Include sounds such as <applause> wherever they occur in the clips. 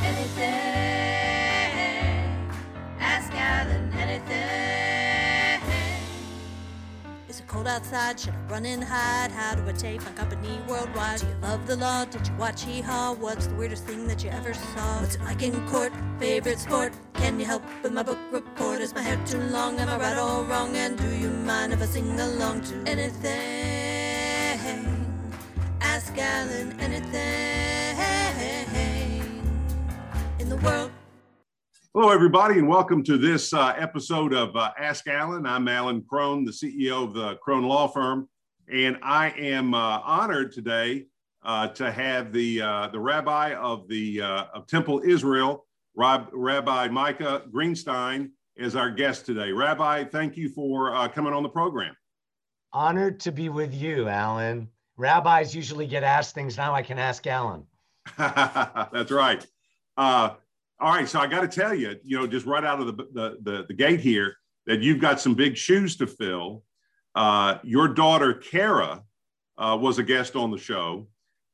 anything. Ask Alan anything. Is it cold outside? Should I run and hide? How do I take my company worldwide? Do you love the law? Did you watch Hee Haw? What's the weirdest thing that you ever saw? What's it like in court? Favorite sport? Can you help with my book report? Is my hair too long? Am I right or wrong? And do you mind if I sing along to anything? Ask Alan anything in the world. Hello, everybody, and welcome to this uh, episode of uh, Ask Alan. I'm Alan Crone, the CEO of the Crone Law Firm, and I am uh, honored today uh, to have the uh, the rabbi of the uh, of Temple Israel, Rab- Rabbi Micah Greenstein, as our guest today. Rabbi, thank you for coming on the program. Honored to be with you, Alan. Rabbis usually get asked things. Now I can ask Alan. <laughs> That's right. All right, so I got to tell you, you know, just right out of the, the, the, the, gate here, that you've got some big shoes to fill. Uh, your daughter, Kara, uh, was a guest on the show,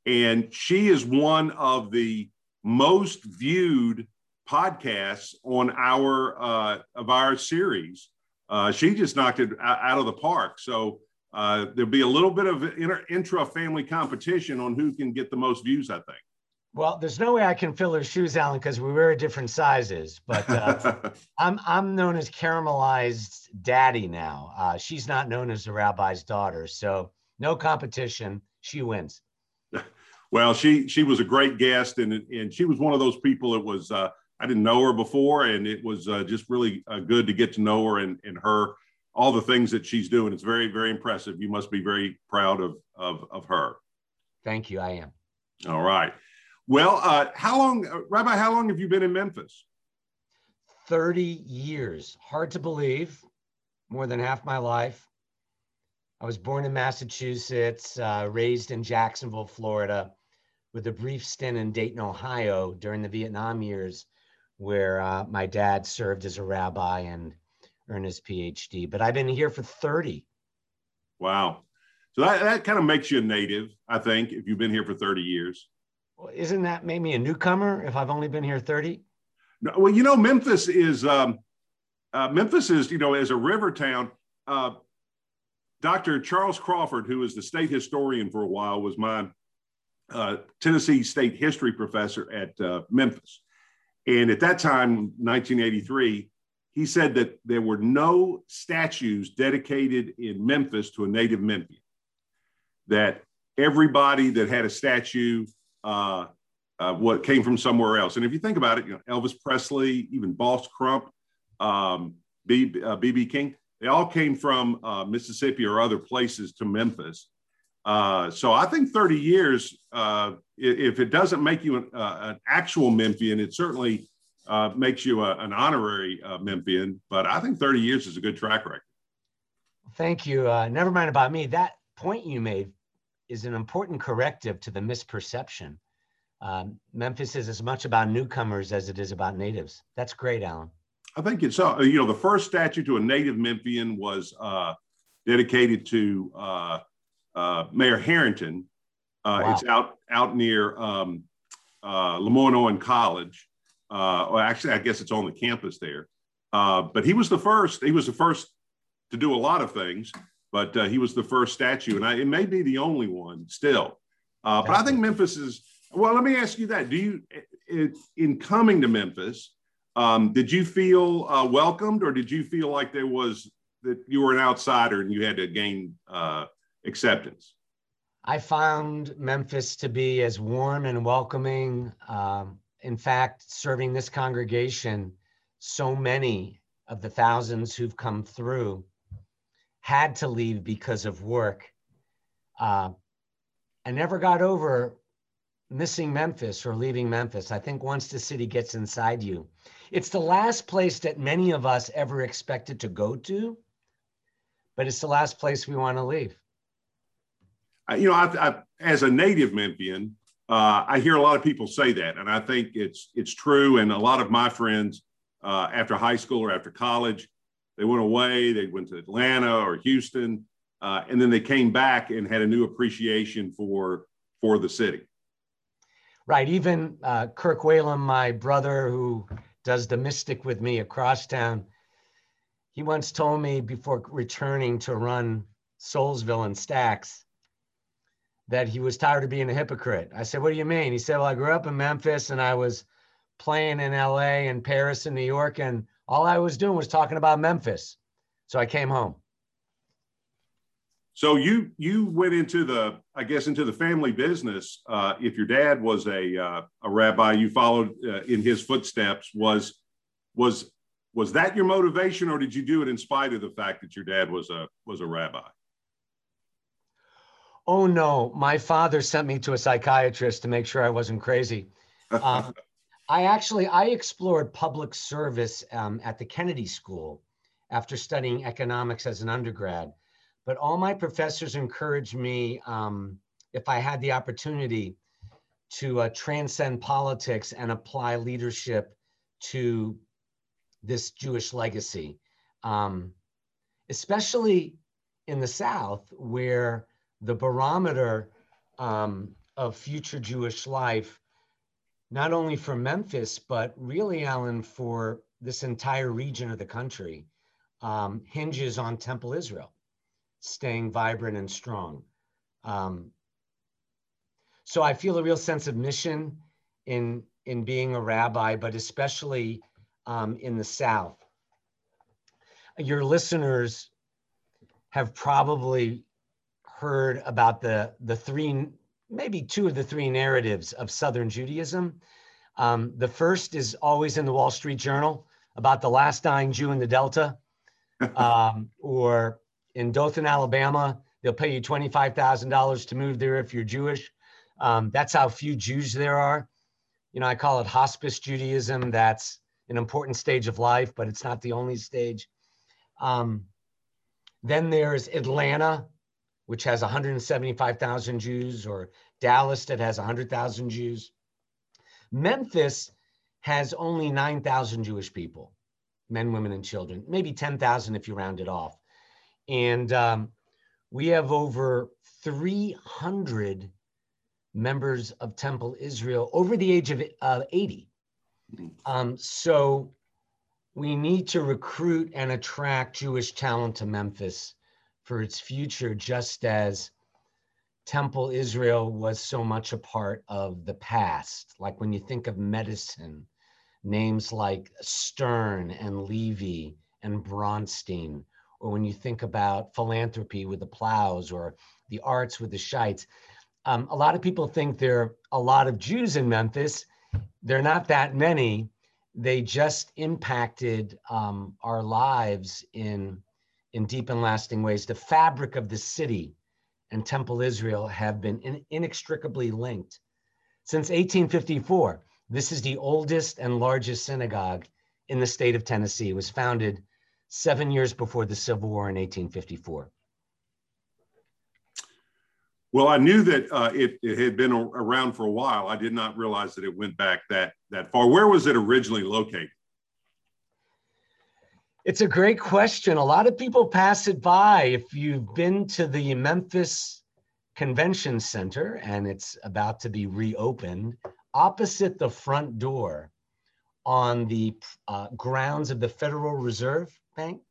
and she is one of the most viewed podcasts on our uh, of our series. Uh, she just knocked it out of the park. So uh, there'll be a little bit of intra family competition on who can get the most views, I think. Well, there's no way I can fill her shoes, Alan, because we wear different sizes. But uh, <laughs> I'm I'm known as caramelized daddy now. Uh, she's not known as the rabbi's daughter, so no competition. She wins. Well, she she was a great guest, and and she was one of those people that was uh, I didn't know her before, and it was uh, just really uh, good to get to know her and and her all the things that she's doing. It's very, very impressive. You must be very proud of, of, of her. Thank you. I am. All right. Well, uh, how long, uh, Rabbi, how long have you been in Memphis? 30 years. Hard to believe. More than half my life. I was born in Massachusetts, uh, raised in Jacksonville, Florida, with a brief stint in Dayton, Ohio during the Vietnam years, where uh, my dad served as a rabbi and earned his PhD. But I've been here for 30. Wow. So that, that kind of makes you a native, I think, if you've been here for 30 years. Isn't that made me a newcomer if I've only been here 30? No, well, you know, Memphis is um, uh, Memphis is, you know, as a river town. Uh, Dr. Charles Crawford, who was the state historian for a while, was my uh, Tennessee state history professor at uh, Memphis. And at that time, 1983, he said that there were no statues dedicated in Memphis to a native Memphian, that everybody that had a statue uh, uh, what came from somewhere else. And if you think about it, you know, Elvis Presley, even Boss Crump, um, BB uh, King, they all came from uh, Mississippi or other places to Memphis. Uh, so I think 30 years, uh, if it doesn't make you an, an actual Memphian, it certainly uh, makes you a, an honorary Memphian, but I think 30 years is a good track record. Thank you. Uh, never mind about me. That point you made is an important corrective to the misperception. Um, Memphis is as much about newcomers as it is about natives. That's great, Alan. I think it's, uh, you know, the first statue to a native Memphian was uh, dedicated to uh, uh Mayor Herenton. Uh, wow. It's out out near um, uh, Lemoyne College. Uh, well, actually, I guess it's on the campus there. Uh, but he was the first. He was the first to do a lot of things, but uh, he was the first statue, and I, it may be the only one still. Uh, but I think Memphis is. Well, let me ask you that: Do you, it, in coming to Memphis, um, did you feel uh, welcomed, or did you feel like there was that you were an outsider and you had to gain uh, acceptance? I found Memphis to be as warm and welcoming um, in fact, serving this congregation, so many of the thousands who've come through had to leave because of work. Uh, I never got over missing Memphis or leaving Memphis. I think once the city gets inside you, it's the last place that many of us ever expected to go to, but it's the last place we want to leave. You know, I, I, as a native Memphian, uh, I hear a lot of people say that, and I think it's it's true. And a lot of my friends, uh, after high school or after college, they went away. They went to Atlanta or Houston, uh, and then they came back and had a new appreciation for for the city. Right. Even uh, Kirk Whalum, my brother, who does the mystic with me across town, he once told me before returning to run Soulsville and Stax that he was tired of being a hypocrite. I said, What do you mean? He said, Well, I grew up in Memphis and I was playing in LA and Paris and New York, and all I was doing was talking about Memphis. So I came home. So you you went into the I guess into the family business. Uh, if your dad was a uh, a rabbi, you followed uh, in his footsteps. Was was was that your motivation, or did you do it in spite of the fact that your dad was a was a rabbi? Oh no, my father sent me to a psychiatrist to make sure I wasn't crazy. <laughs> Um, I actually I explored public service um, at the Kennedy School after studying economics as an undergrad. But all my professors encouraged me, um, if I had the opportunity, to uh, transcend politics and apply leadership to this Jewish legacy, um, especially in the South, where the barometer um, of future Jewish life, not only for Memphis, but really, Alan, for this entire region of the country, um, hinges on Temple Israel staying vibrant and strong. Um, so I feel a real sense of mission in in being a rabbi, but especially um, in the South. Your listeners have probably heard about the the three, maybe two of the three narratives of Southern Judaism. Um, the first is always in the Wall Street Journal about the last dying Jew in the Delta, <laughs> um, or in Dothan, Alabama. They'll pay you $25,000 to move there if you're Jewish. Um, that's how few Jews there are. You know, I call it hospice Judaism. That's an important stage of life, but it's not the only stage. Um, then there's Atlanta, which has 175,000 Jews, or Dallas that has 100,000 Jews. Memphis has only 9,000 Jewish people, men, women, and children, maybe 10,000 if you round it off. And um, we have over 300 members of Temple Israel over the age of uh, 80. Um, so we need to recruit and attract Jewish talent to Memphis for its future, just as Temple Israel was so much a part of the past. Like when you think of medicine, names like Stern and Levy and Bronstein or when you think about philanthropy with the Ploughs or the arts with the Shites. Um, a lot of people think there are a lot of Jews in Memphis. They're not that many. They just impacted um, our lives in, in deep and lasting ways. The fabric of the city and Temple Israel have been in, inextricably linked. Since 1854, this is the oldest and largest synagogue in the state of Tennessee. It was founded seven years before the Civil War in 1854? Well, I knew that uh, it, it, had been around for a while. I did not realize that it went back that that far. Where was it originally located? It's a great question. A lot of people pass it by. If you've been to the Memphis Convention Center and it's about to be reopened, opposite the front door on the uh, grounds of the Federal Reserve Bank,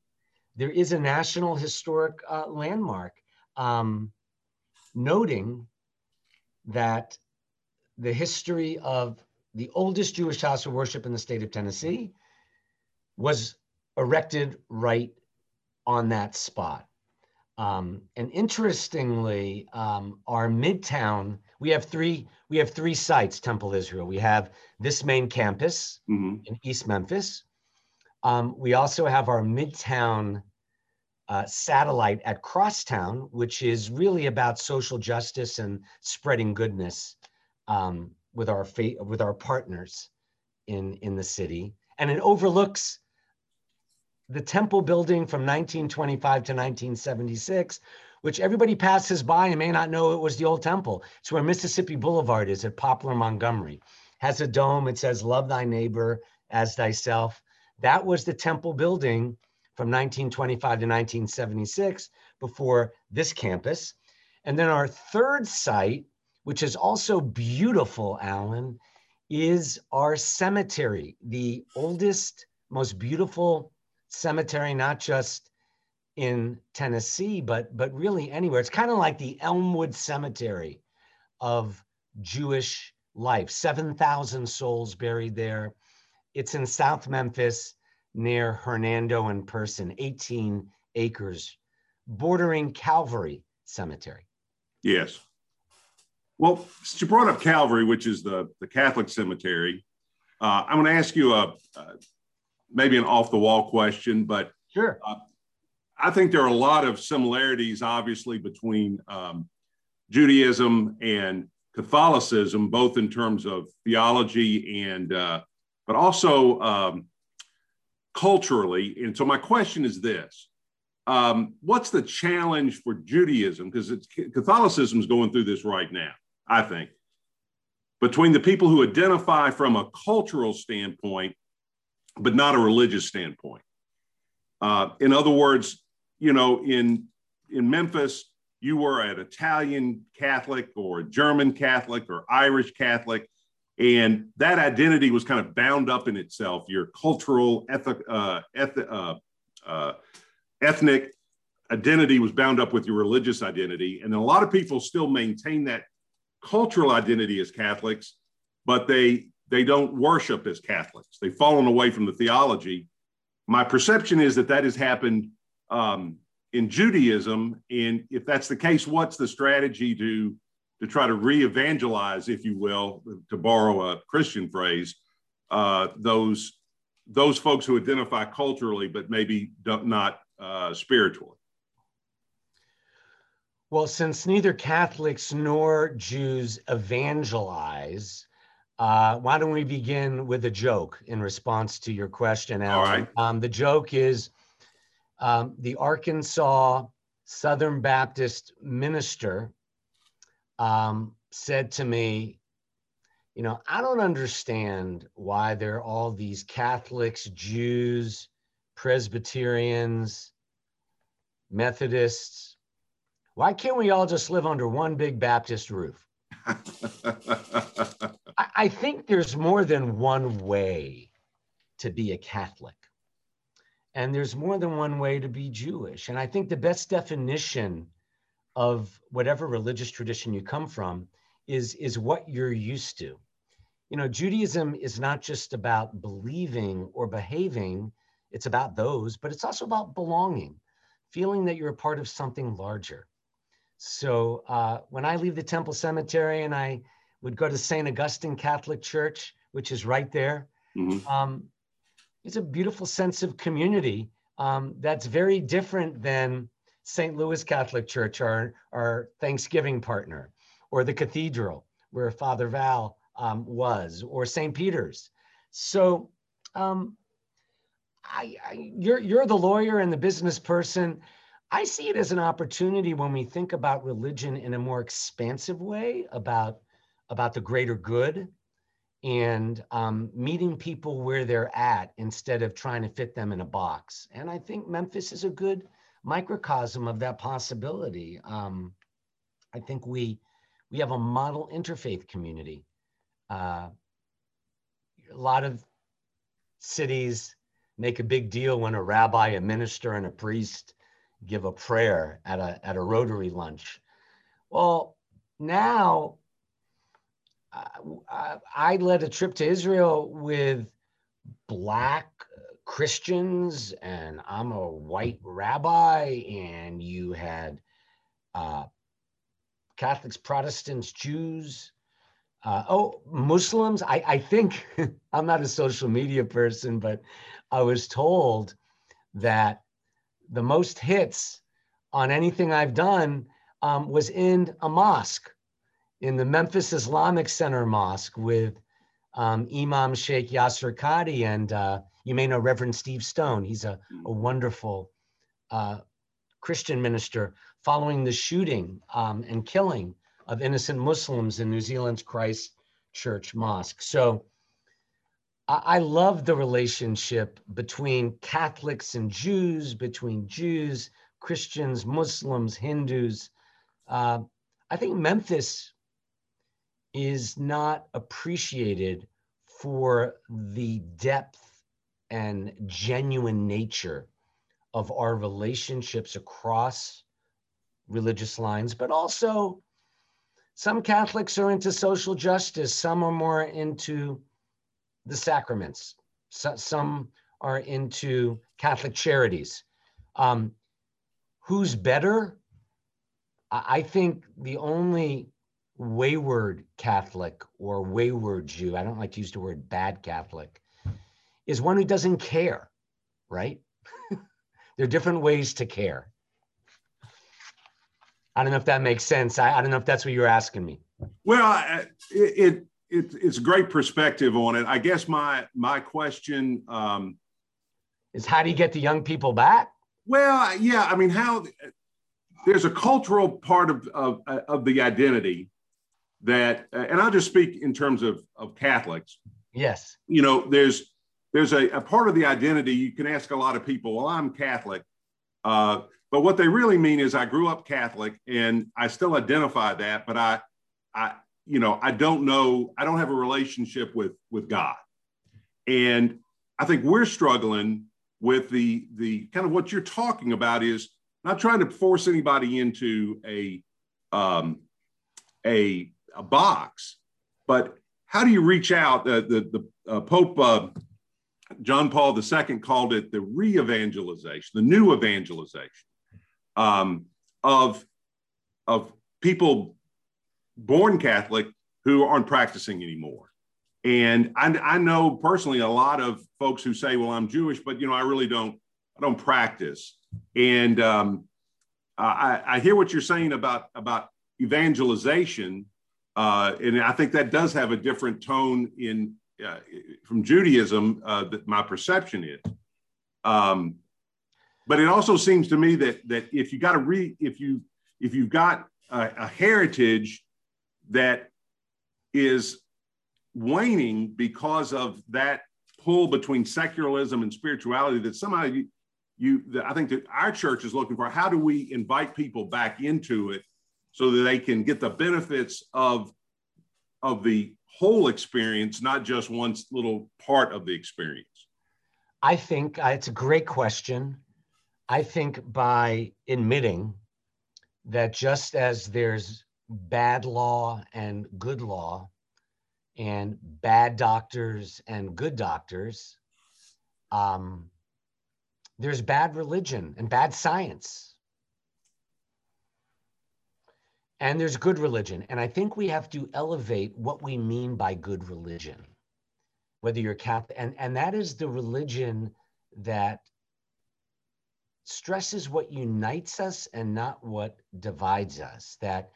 there is a National Historic uh, Landmark um, noting that the history of the oldest Jewish house of worship in the state of Tennessee was erected right on that spot. Um, and interestingly, um, our Midtown, we have three, we have three sites, Temple Israel. We have this main campus mm-hmm. in East Memphis. Um, we also have our Midtown uh, satellite at Crosstown, which is really about social justice and spreading goodness um, with our fa- with our partners in in the city, and it overlooks the Temple building from 1925 to 1976, which everybody passes by and may not know it was the old Temple. It's where Mississippi Boulevard is at Poplar Montgomery. Has a dome. It says "Love thy neighbor as thyself." That was the temple building from 1925 to 1976 before this campus. And then our third site, which is also beautiful, Alan, is our cemetery, the oldest, most beautiful cemetery, not just in Tennessee, but but really anywhere. It's kind of like the Elmwood Cemetery of Jewish life. 7,000 souls buried there. It's in South Memphis near Hernando and Person, 18 acres, bordering Calvary Cemetery. Yes. Well, you brought up Calvary, which is the, the Catholic cemetery. Uh, I'm going to ask you a, uh, maybe an off the wall question, but sure. Uh, I think there are a lot of similarities, obviously, between um, Judaism and Catholicism, both in terms of theology and, uh, but also um, culturally. And so, my question is this um, What's the challenge for Judaism? Because Catholicism is going through this right now, I think, between the people who identify from a cultural standpoint, but not a religious standpoint. Uh, in other words, you know, in in Memphis, you were an Italian Catholic or German Catholic or Irish Catholic, and that identity was kind of bound up in itself. Your cultural, ethic, uh, eth- uh, uh, ethnic identity was bound up with your religious identity, and a lot of people still maintain that cultural identity as Catholics, but they they don't worship as Catholics. They've fallen away from the theology. My perception is that that has happened um, in Judaism. And if that's the case, what's the strategy to to try to re-evangelize, if you will, to borrow a Christian phrase, uh, those those folks who identify culturally but maybe not uh, spiritually? Well, since neither Catholics nor Jews evangelize, uh, why don't we begin with a joke in response to your question, Alan? All right. Um, the joke is um, the Arkansas Southern Baptist minister um, said to me, you know, I don't understand why there are all these Catholics, Jews, Presbyterians, Methodists. Why can't we all just live under one big Baptist roof? <laughs> I, think there's more than one way to be a Catholic. And there's more than one way to be Jewish. And I think the best definition of whatever religious tradition you come from is, is what you're used to. You know, Judaism is not just about believing or behaving, it's about those, but it's also about belonging, feeling that you're a part of something larger. So uh, when I leave the Temple Cemetery and I would go to St. Augustine Catholic Church, which is right there, mm-hmm. um, it's a beautiful sense of community um, that's very different than St. Louis Catholic Church, our, our Thanksgiving partner, or the cathedral where Father Val um, was, or St. Peter's. So um, I, I, you're, you're the lawyer and the business person. I see it as an opportunity when we think about religion in a more expansive way about, about the greater good and um, meeting people where they're at instead of trying to fit them in a box. And I think Memphis is a good microcosm of that possibility. Um, I think we we have a model interfaith community. Uh, a lot of cities make a big deal when a rabbi, a minister, and a priest give a prayer at a at a Rotary lunch. Well, now I, I led a trip to Israel with black Christians, and I'm a white rabbi, and you had uh, Catholics, Protestants, Jews. Uh, oh, Muslims. I, I think <laughs> I'm not a social media person, but I was told that the most hits on anything I've done um, was in a mosque in the Memphis Islamic Center Mosque with um, Imam Sheikh Yasir Qadhi, and uh, you may know Reverend Steve Stone. He's a, a wonderful uh, Christian minister following the shooting um, and killing of innocent Muslims in New Zealand's Christ Church Mosque. So I, I love the relationship between Catholics and Jews, between Jews, Christians, Muslims, Hindus. Uh, I think Memphis is not appreciated for the depth and genuine nature of our relationships across religious lines, but also some Catholics are into social justice, some are more into the sacraments, so, some are into Catholic charities. Um, who's better? I think the only wayward Catholic or wayward Jew, I don't like to use the word bad Catholic, is one who doesn't care, right? <laughs> there are different ways to care. I don't know if that makes sense. I, I don't know if that's what you're asking me. Well, it, it, it it's great perspective on it. I guess my my question um, is how do you get the young people back? Well, yeah, I mean, how there's a cultural part of of, of the identity that, and I'll just speak in terms of of Catholics. Yes. You know, there's there's a, a part of the identity. You can ask a lot of people. Well, I'm Catholic. Uh, but what they really mean is I grew up Catholic and I still identify that, but I, I, you know, I don't know, I don't have a relationship with with God. And I think we're struggling with the the kind of what you're talking about is not trying to force anybody into a um, a, a box, but how do you reach out? Uh, the the uh, Pope uh, John Paul II called it the re-evangelization, the new evangelization um, of, of people born Catholic who aren't practicing anymore. And I, I, know personally a lot of folks who say, "Well, I'm Jewish, but you know, I really don't, I don't practice." And um, I, I, hear what you're saying about about evangelization, uh, and I think that does have a different tone in uh, from Judaism uh, that my perception is. Um, but it also seems to me that that if you got to read if you if you've got a, a, heritage that is waning because of that pull between secularism and spirituality that somehow you, you I think that our church is looking for how do we invite people back into it so that they can get the benefits of of the whole experience not just one little part of the experience I think uh, it's a great question I think by admitting that just as there's bad law and good law, and bad doctors and good doctors, um, there's bad religion and bad science. And there's good religion. And I think we have to elevate what we mean by good religion, whether you're Catholic, and, and that is the religion that stresses what unites us and not what divides us. That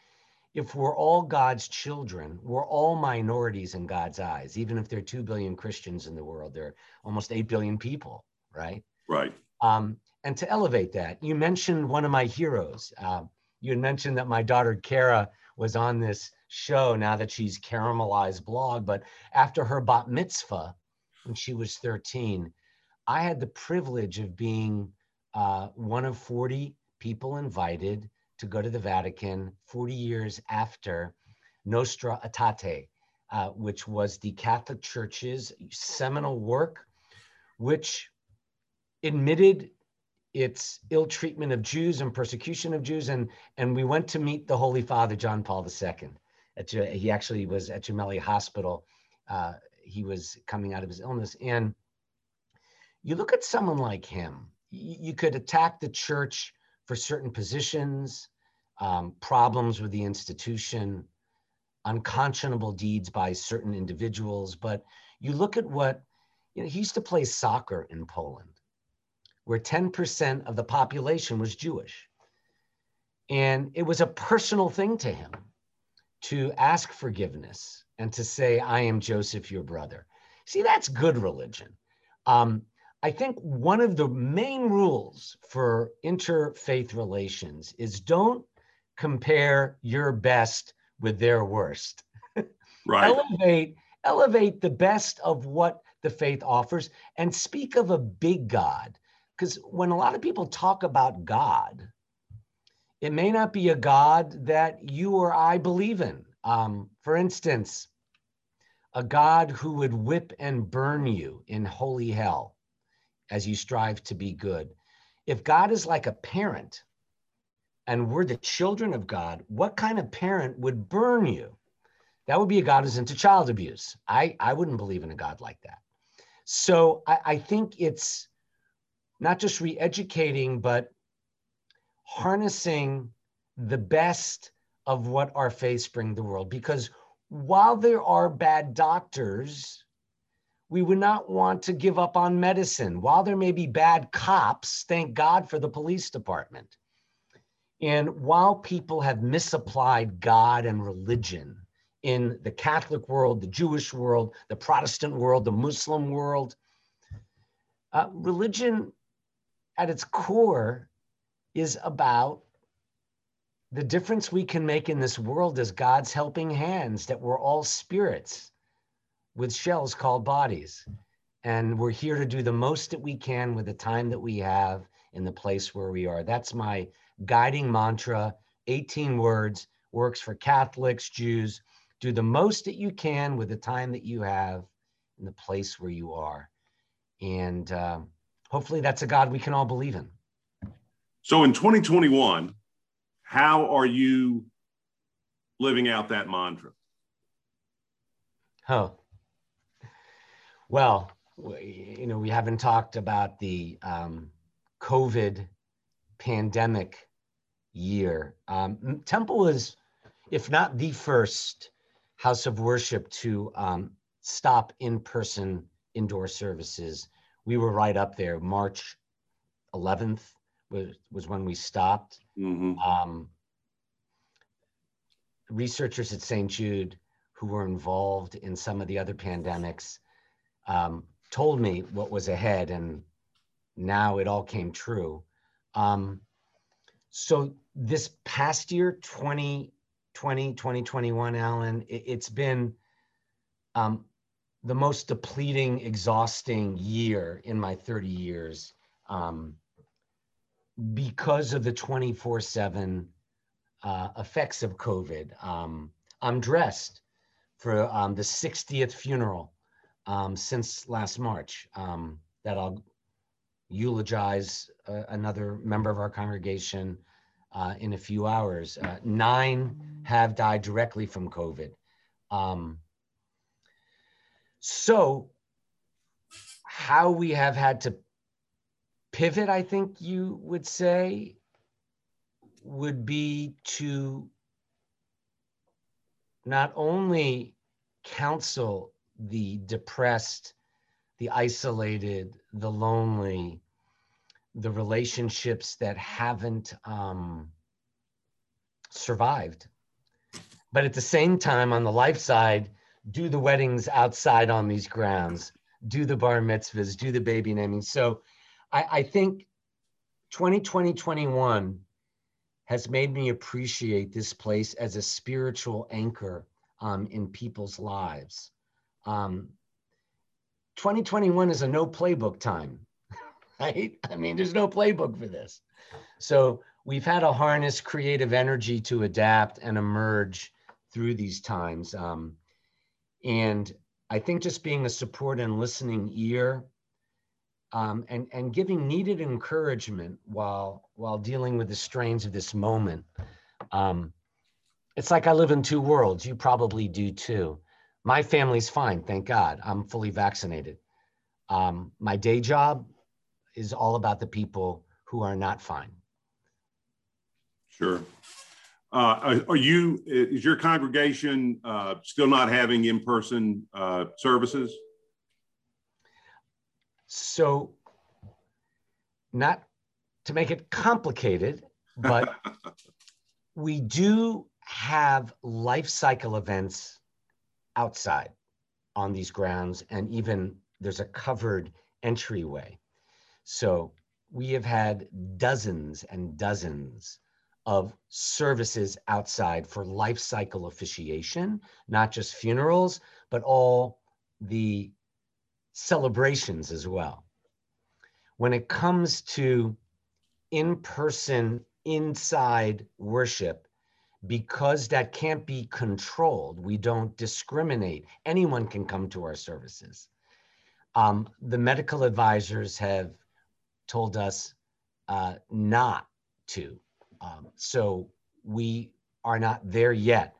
if we're all God's children, we're all minorities in God's eyes. Even if there are 2 billion Christians in the world, there are almost 8 billion people, right? Right. Um, and to elevate that, you mentioned one of my heroes. Uh, you had mentioned that my daughter Kara was on this show now that she's caramelized blog, but after her bat mitzvah when she was 13, I had the privilege of being uh, one of 40 people invited to go to the Vatican 40 years after Nostra Aetate, uh, which was the Catholic Church's seminal work, which admitted its ill treatment of Jews and persecution of Jews. And, and we went to meet the Holy Father, John Paul II. At, he actually was at Gemelli Hospital. Uh, he was coming out of his illness. And you look at someone like him, you could attack the church for certain positions, um, problems with the institution, unconscionable deeds by certain individuals. But you look at what, you know, he used to play soccer in Poland, where 10% of the population was Jewish. And it was a personal thing to him to ask forgiveness and to say, I am Joseph, your brother. See, that's good religion. Um, I think one of the main rules for interfaith relations is don't compare your best with their worst. <laughs> Right. elevate elevate the best of what the faith offers and speak of a big God. Because when a lot of people talk about God, it may not be a God that you or I believe in. Um, for instance, a God who would whip and burn you in holy hell as you strive to be good. If God is like a parent and we're the children of God, what kind of parent would burn you? That would be a God who's into child abuse. I, I wouldn't believe in a God like that. So I, I think it's not just re educating, but harnessing the best of what our faiths bring the world. Because while there are bad doctors, we would not want to give up on medicine. While there may be bad cops, thank God for the police department. And while people have misapplied God and religion in the Catholic world, the Jewish world, the Protestant world, the Muslim world, uh, religion at its core is about the difference we can make in this world is God's helping hands, that we're all spirits with shells called bodies. And we're here to do the most that we can with the time that we have in the place where we are. That's my guiding mantra 18 words, works for Catholics, Jews. Do the most that you can with the time that you have in the place where you are. And uh, hopefully that's a God we can all believe in. So in 2021, how are you living out that mantra? Oh, well, you know, we haven't talked about the um, COVID pandemic year. Um, Temple is, if not the first house of worship to um, stop in person indoor services. We were right up there. March 11th was, was when we stopped. Mm-hmm. Um, researchers at St. Jude who were involved in some of the other pandemics um, told me what was ahead, and now it all came true. Um, so this past year, 2020, 2021, Alan, it, has been um, the most depleting, exhausting year in my 30 years um, because of the 24 7 uh, effects of COVID. Um, I'm dressed for um, the 60th funeral um, since last March um, that I'll eulogize uh, another member of our congregation uh, in a few hours. Uh, nine have died directly from COVID. Um, so, how we have had to pivot, I think you would say, would be to not only counsel the depressed, the isolated, the lonely, the relationships that haven't um, survived. But at the same time, on the life side, do the weddings outside on these grounds, do the bar mitzvahs, do the baby naming. So I, I think 2020, 21 has made me appreciate this place as a spiritual anchor um, in people's lives. Um, 2021 is a no playbook time, <laughs> right? I mean, there's no playbook for this. So we've had to harness creative energy to adapt and emerge through these times. Um, and I think just being a support and listening ear um, and, and giving needed encouragement while, while dealing with the strains of this moment. Um, it's like I live in two worlds. You probably do too. My family's fine, thank God. I'm fully vaccinated. Um, my day job is all about the people who are not fine. Sure. Uh, are you, is your congregation uh, still not having in person uh, services? So, not to make it complicated, but <laughs> we do have life cycle events outside on these grounds, and even there's a covered entryway. So, we have had dozens and dozens of services outside for life cycle officiation, not just funerals, but all the celebrations as well. When it comes to in person, inside worship, because that can't be controlled, we don't discriminate. Anyone can come to our services. Um, the medical advisors have told us uh, not to. Um, so we are not there yet.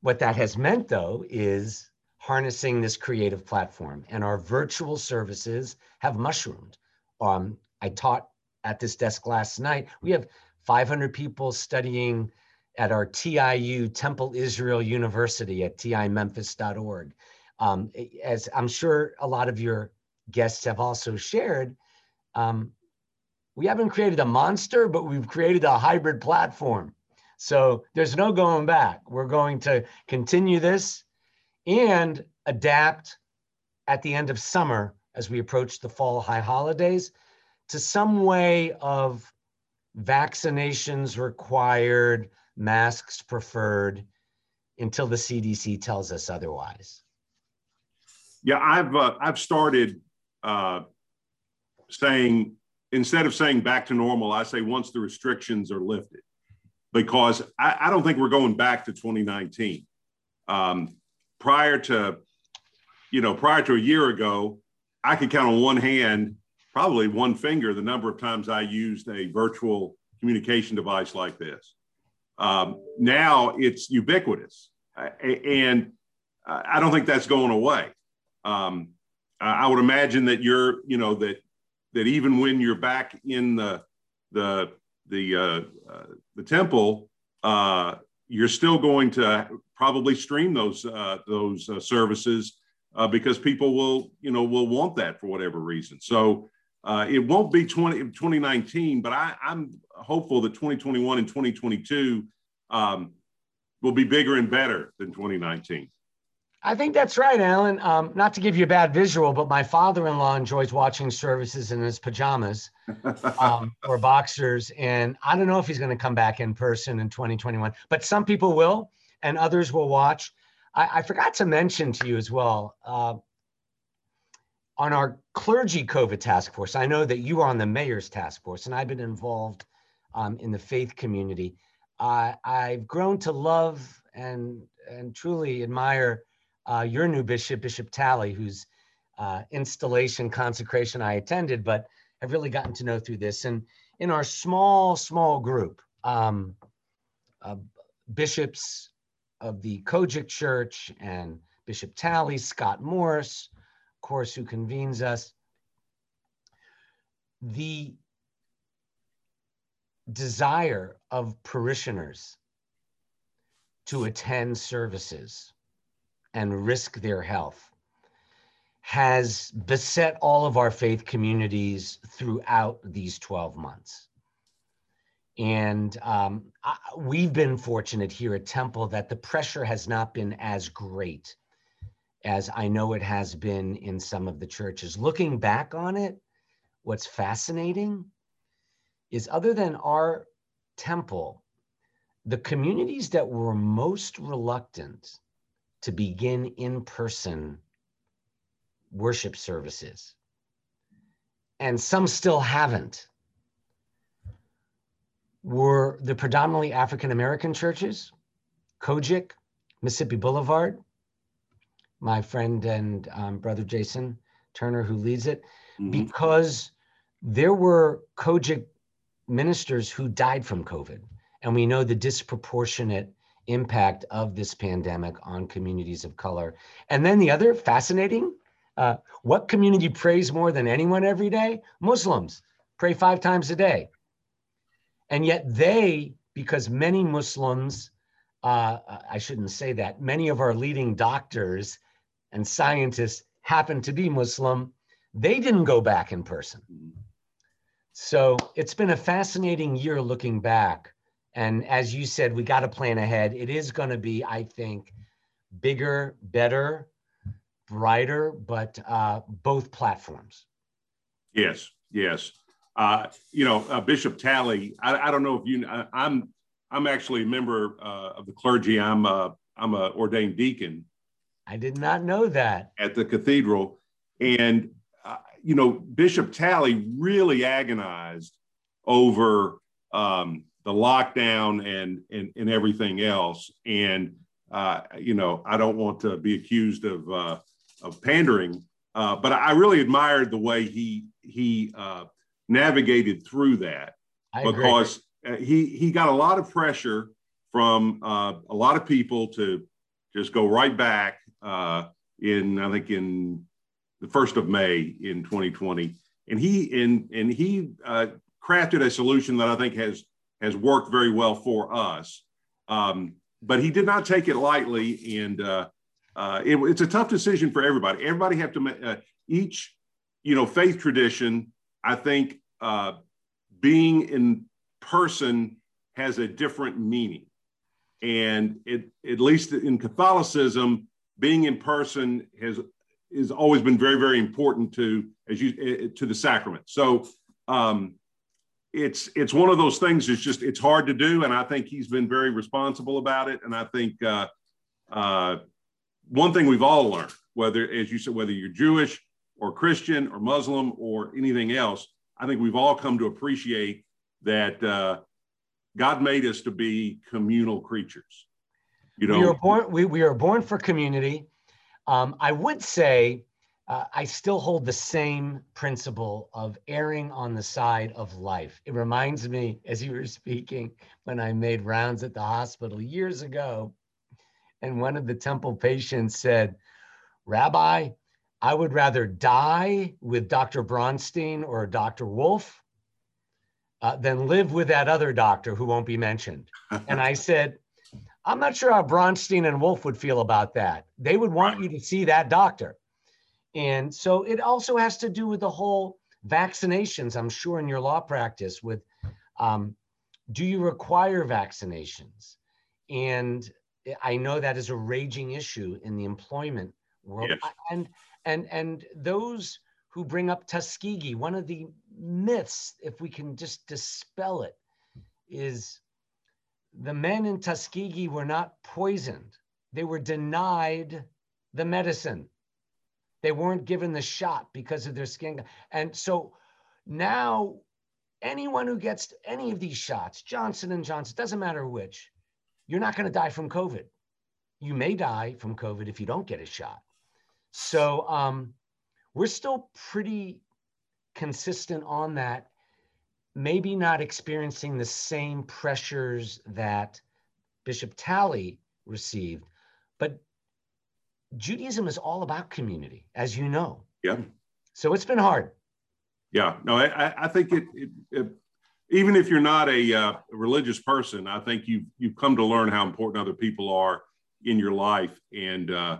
What that has meant, though, is harnessing this creative platform, and our virtual services have mushroomed. Um, I taught at this desk last night. We have 500 people studying at our TIU Temple Israel University at timemphis.org. Um, as I'm sure a lot of your guests have also shared, um, we haven't created a monster, but we've created a hybrid platform. So there's no going back. We're going to continue this and adapt at the end of summer as we approach the fall high holidays to some way of vaccinations required, masks preferred until the CDC tells us otherwise. Yeah, I've uh, I've started uh, saying instead of saying back to normal, I say once the restrictions are lifted, because I, I don't think we're going back to 2019. Um, prior to, you know, prior to a year ago, I could count on one hand, probably one finger, the number of times I used a virtual communication device like this. Um, now it's ubiquitous, and I don't think that's going away. Um, I would imagine that you're, you know, that that even when you're back in the the the uh, uh, the temple, uh, you're still going to probably stream those uh, those uh, services uh, because people will you know will want that for whatever reason. So it won't be 20, 2019, but I, I'm hopeful that 2021 and 2022 um, will be bigger and better than 2019. I think that's right, Alan. Um, not to give you a bad visual, but my father-in-law enjoys watching services in his pajamas <laughs> um, or boxers, and I don't know if he's going to come back in person in 2021. But some people will, and others will watch. I, I forgot to mention to you as well uh, on our clergy COVID task force. I know that you are on the mayor's task force, and I've been involved um, in the faith community. Uh, I've grown to love and and truly admire uh, your new bishop, Bishop Talley, whose uh, installation consecration I attended, but I've really gotten to know through this. And in our small, small group, um, uh, bishops of the COGIC Church and Bishop Talley, Scott Morris, of course, who convenes us, the desire of parishioners to attend services and risk their health has beset all of our faith communities throughout these 12 months. And um, I, we've been fortunate here at Temple that the pressure has not been as great as I know it has been in some of the churches. Looking back on it, what's fascinating is other than our temple, the communities that were most reluctant to begin in person worship services. And some still haven't. Were the predominantly African American churches, COGIC, Mississippi Boulevard, my friend and um, brother Jason Turner, who leads it, mm-hmm. because there were COGIC ministers who died from COVID. And we know the disproportionate impact of this pandemic on communities of color. And then the other fascinating uh, what community prays more than anyone every day? Muslims pray five times a day. And yet they, because many Muslims, uh, I shouldn't say that, many of our leading doctors and scientists happen to be Muslim, they didn't go back in person. So it's been a fascinating year looking back and as you said, we got to plan ahead. It is going to be, I think, bigger, better, brighter, but uh, both platforms. Yes, yes. Uh, you know, uh, Bishop Talley. I, I, don't know if you. I, I'm I'm actually a member uh, of the clergy. I'm a I'm a ordained deacon. I did not know that at the cathedral, and uh, you know, Bishop Talley really agonized over. Um, the lockdown and and, and everything else. And uh, you know, I don't want to be accused of uh, of pandering, uh, but I really admired the way he he uh, navigated through that. I because uh, he he got a lot of pressure from uh, a lot of people to just go right back in I think in the first of May in 2020, and he and and he crafted a solution that I think has has worked very well for us. Um, but he did not take it lightly, and uh, uh, it, it's a tough decision for everybody. Everybody have to uh, each, you know, faith tradition. I think uh, being in person has a different meaning, and it at least in Catholicism, being in person has has always been very very important to as you eh, to the sacrament. So. Um, it's it's one of those things. It's just it's hard to do, and I think he's been very responsible about it. And I think uh, uh, one thing we've all learned, whether as you said, whether you're Jewish or Christian or Muslim or anything else, I think we've all come to appreciate that uh, God made us to be communal creatures. You know, we are born we, we are born for community. Um, I would say uh, I still hold the same principle of erring on the side of life. It reminds me, as you were speaking, when I made rounds at the hospital years ago, and one of the temple patients said, Rabbi, I would rather die with Dr. Bronstein or Dr. Wolf uh, than live with that other doctor who won't be mentioned. and I <laughs> said, I'm not sure how Bronstein and Wolf would feel about that. They would want you to see that doctor. And so it also has to do with the whole vaccinations, I'm sure, in your law practice with um, do you require vaccinations? And I know that is a raging issue in the employment world. Yes. And and and those who bring up Tuskegee, one of the myths, if we can just dispel it, is the men in Tuskegee were not poisoned. They were denied the medicine. They weren't given the shot because of their skin. And so now anyone who gets any of these shots, Johnson and Johnson, doesn't matter which, you're not going to die from COVID. You may die from COVID if you don't get a shot. So um, we're still pretty consistent on that. Maybe not experiencing the same pressures that Bishop Talley received, but Judaism is all about community, as you know. Yeah. So it's been hard. Yeah. No, I, I think it, it, it even if you're not a uh, religious person, I think you've you've come to learn how important other people are in your life. And uh,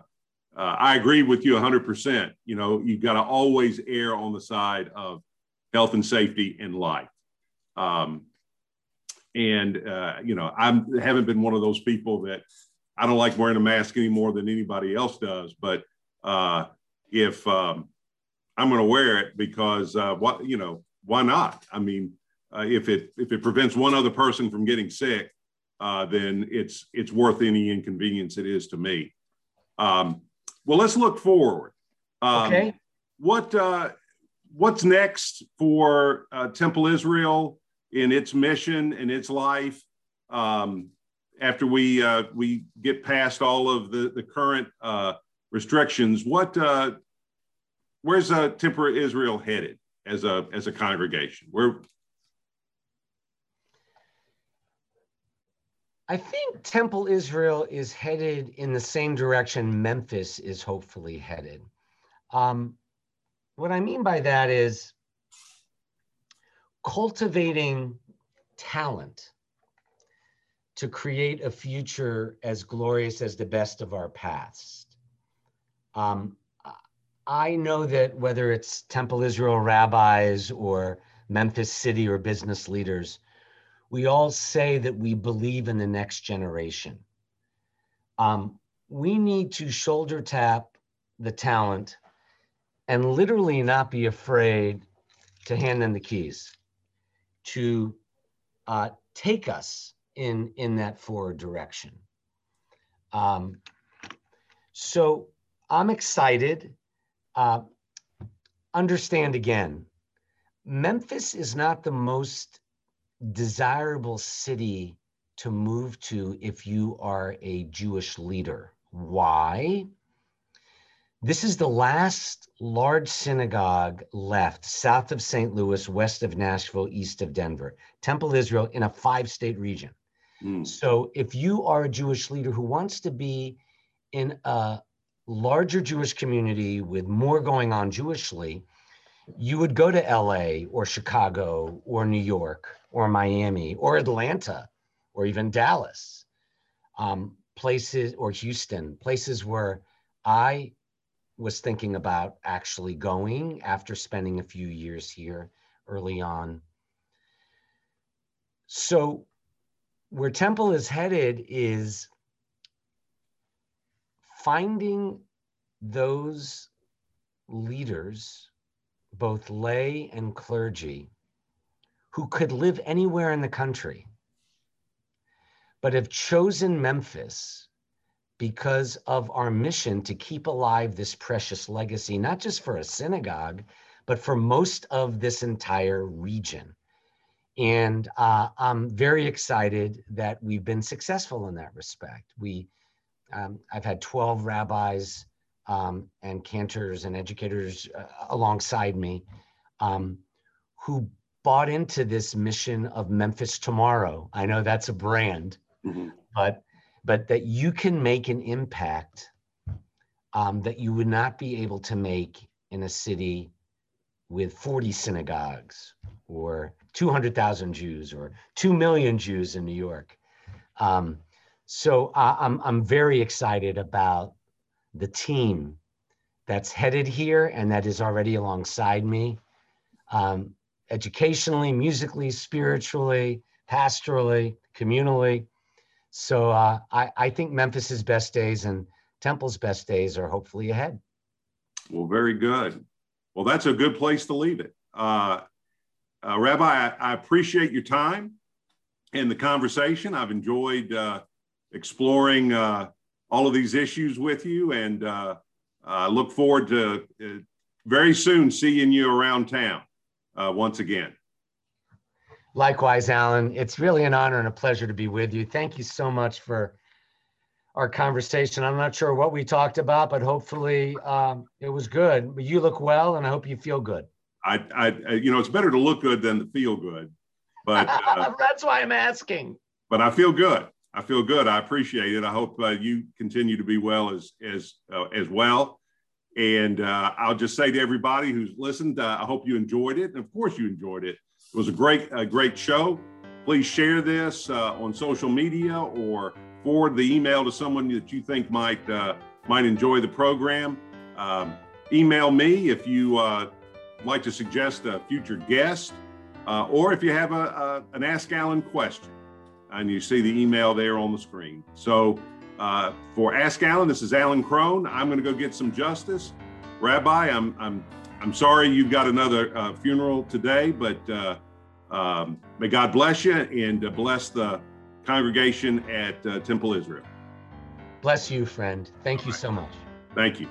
uh, I agree with you 100%. You know, you've got to always err on the side of health and safety and life. Um, and uh, you know, I haven't been one of those people that I don't like wearing a mask any more than anybody else does. But uh, if um, I'm going to wear it because uh, what you know, why not? I mean, uh, if it if it prevents one other person from getting sick, uh, then it's it's worth any inconvenience it is to me. Um, well, let's look forward. Um, okay. What uh, what's next for uh, Temple Israel in its mission and its life? Um, after we uh, we get past all of the the current uh, restrictions, what uh, where's uh, Temple Israel headed as a as a congregation? Where I think Temple Israel is headed in the same direction Memphis is hopefully headed. Um, what I mean by that is cultivating talent to create a future as glorious as the best of our past. Um, I know that whether it's Temple Israel rabbis or Memphis City or business leaders, we all say that we believe in the next generation. Um, we need to shoulder tap the talent and literally not be afraid to hand them the keys to uh, take us in in that forward direction. Um, so I'm excited. Uh, understand again, Memphis is not the most desirable city to move to if you are a Jewish leader. Why? This is the last large synagogue left south of St. Louis, west of Nashville, east of Denver. Temple Israel in a five state region. Mm. So if you are a Jewish leader who wants to be in a larger Jewish community with more going on Jewishly, you would go to LA or Chicago or New York or Miami or Atlanta or even Dallas, um, places or Houston, places where I was thinking about actually going after spending a few years here early on. So, where Temple is headed is finding those leaders, both lay and clergy, who could live anywhere in the country, but have chosen Memphis because of our mission to keep alive this precious legacy, not just for a synagogue, but for most of this entire region. And uh, I'm very excited that we've been successful in that respect. We, um, I've had 12 rabbis um, and cantors and educators uh, alongside me um, who bought into this mission of Memphis tomorrow. I know that's a brand, mm-hmm. but but that you can make an impact um, that you would not be able to make in a city with 40 synagogues or 200,000 Jews or 2 million Jews in New York. Um, so I'm, I'm very excited about the team that's headed here and that is already alongside me, um, educationally, musically, spiritually, pastorally, communally. So uh, I, I think Memphis's best days and Temple's best days are hopefully ahead. Well, very good. Well, that's a good place to leave it. Uh, uh, Rabbi, I, I, appreciate your time and the conversation. I've enjoyed uh, exploring uh, all of these issues with you, and uh, I look forward to very soon seeing you around town once again. Likewise, Alan. It's really an honor and a pleasure to be with you. Thank you so much for our conversation. I'm not sure what we talked about, but hopefully um, it was good. But you look well, and I hope you feel good. I, I, you know, it's better to look good than to feel good. But <laughs> uh, that's why I'm asking. But I feel good. I feel good. I appreciate it. I hope uh, you continue to be well as as uh, as well. And uh, I'll just say to everybody who's listened, uh, I hope you enjoyed it. And of course, you enjoyed it. It was a great, a great show. Please share this uh, on social media or forward the email to someone that you think might uh, might enjoy the program. Um, email me if you uh, like to suggest a future guest, uh, or if you have a, a, an Ask Alan question, and you see the email there on the screen. So uh, for Ask Alan, this is Alan Crone. I'm going to go get some justice. Rabbi, I'm I'm I'm sorry you've got another uh, funeral today, but uh, um, may God bless you and uh, bless the congregation at uh, Temple Israel. Bless you, friend. Thank you so much. Thank you.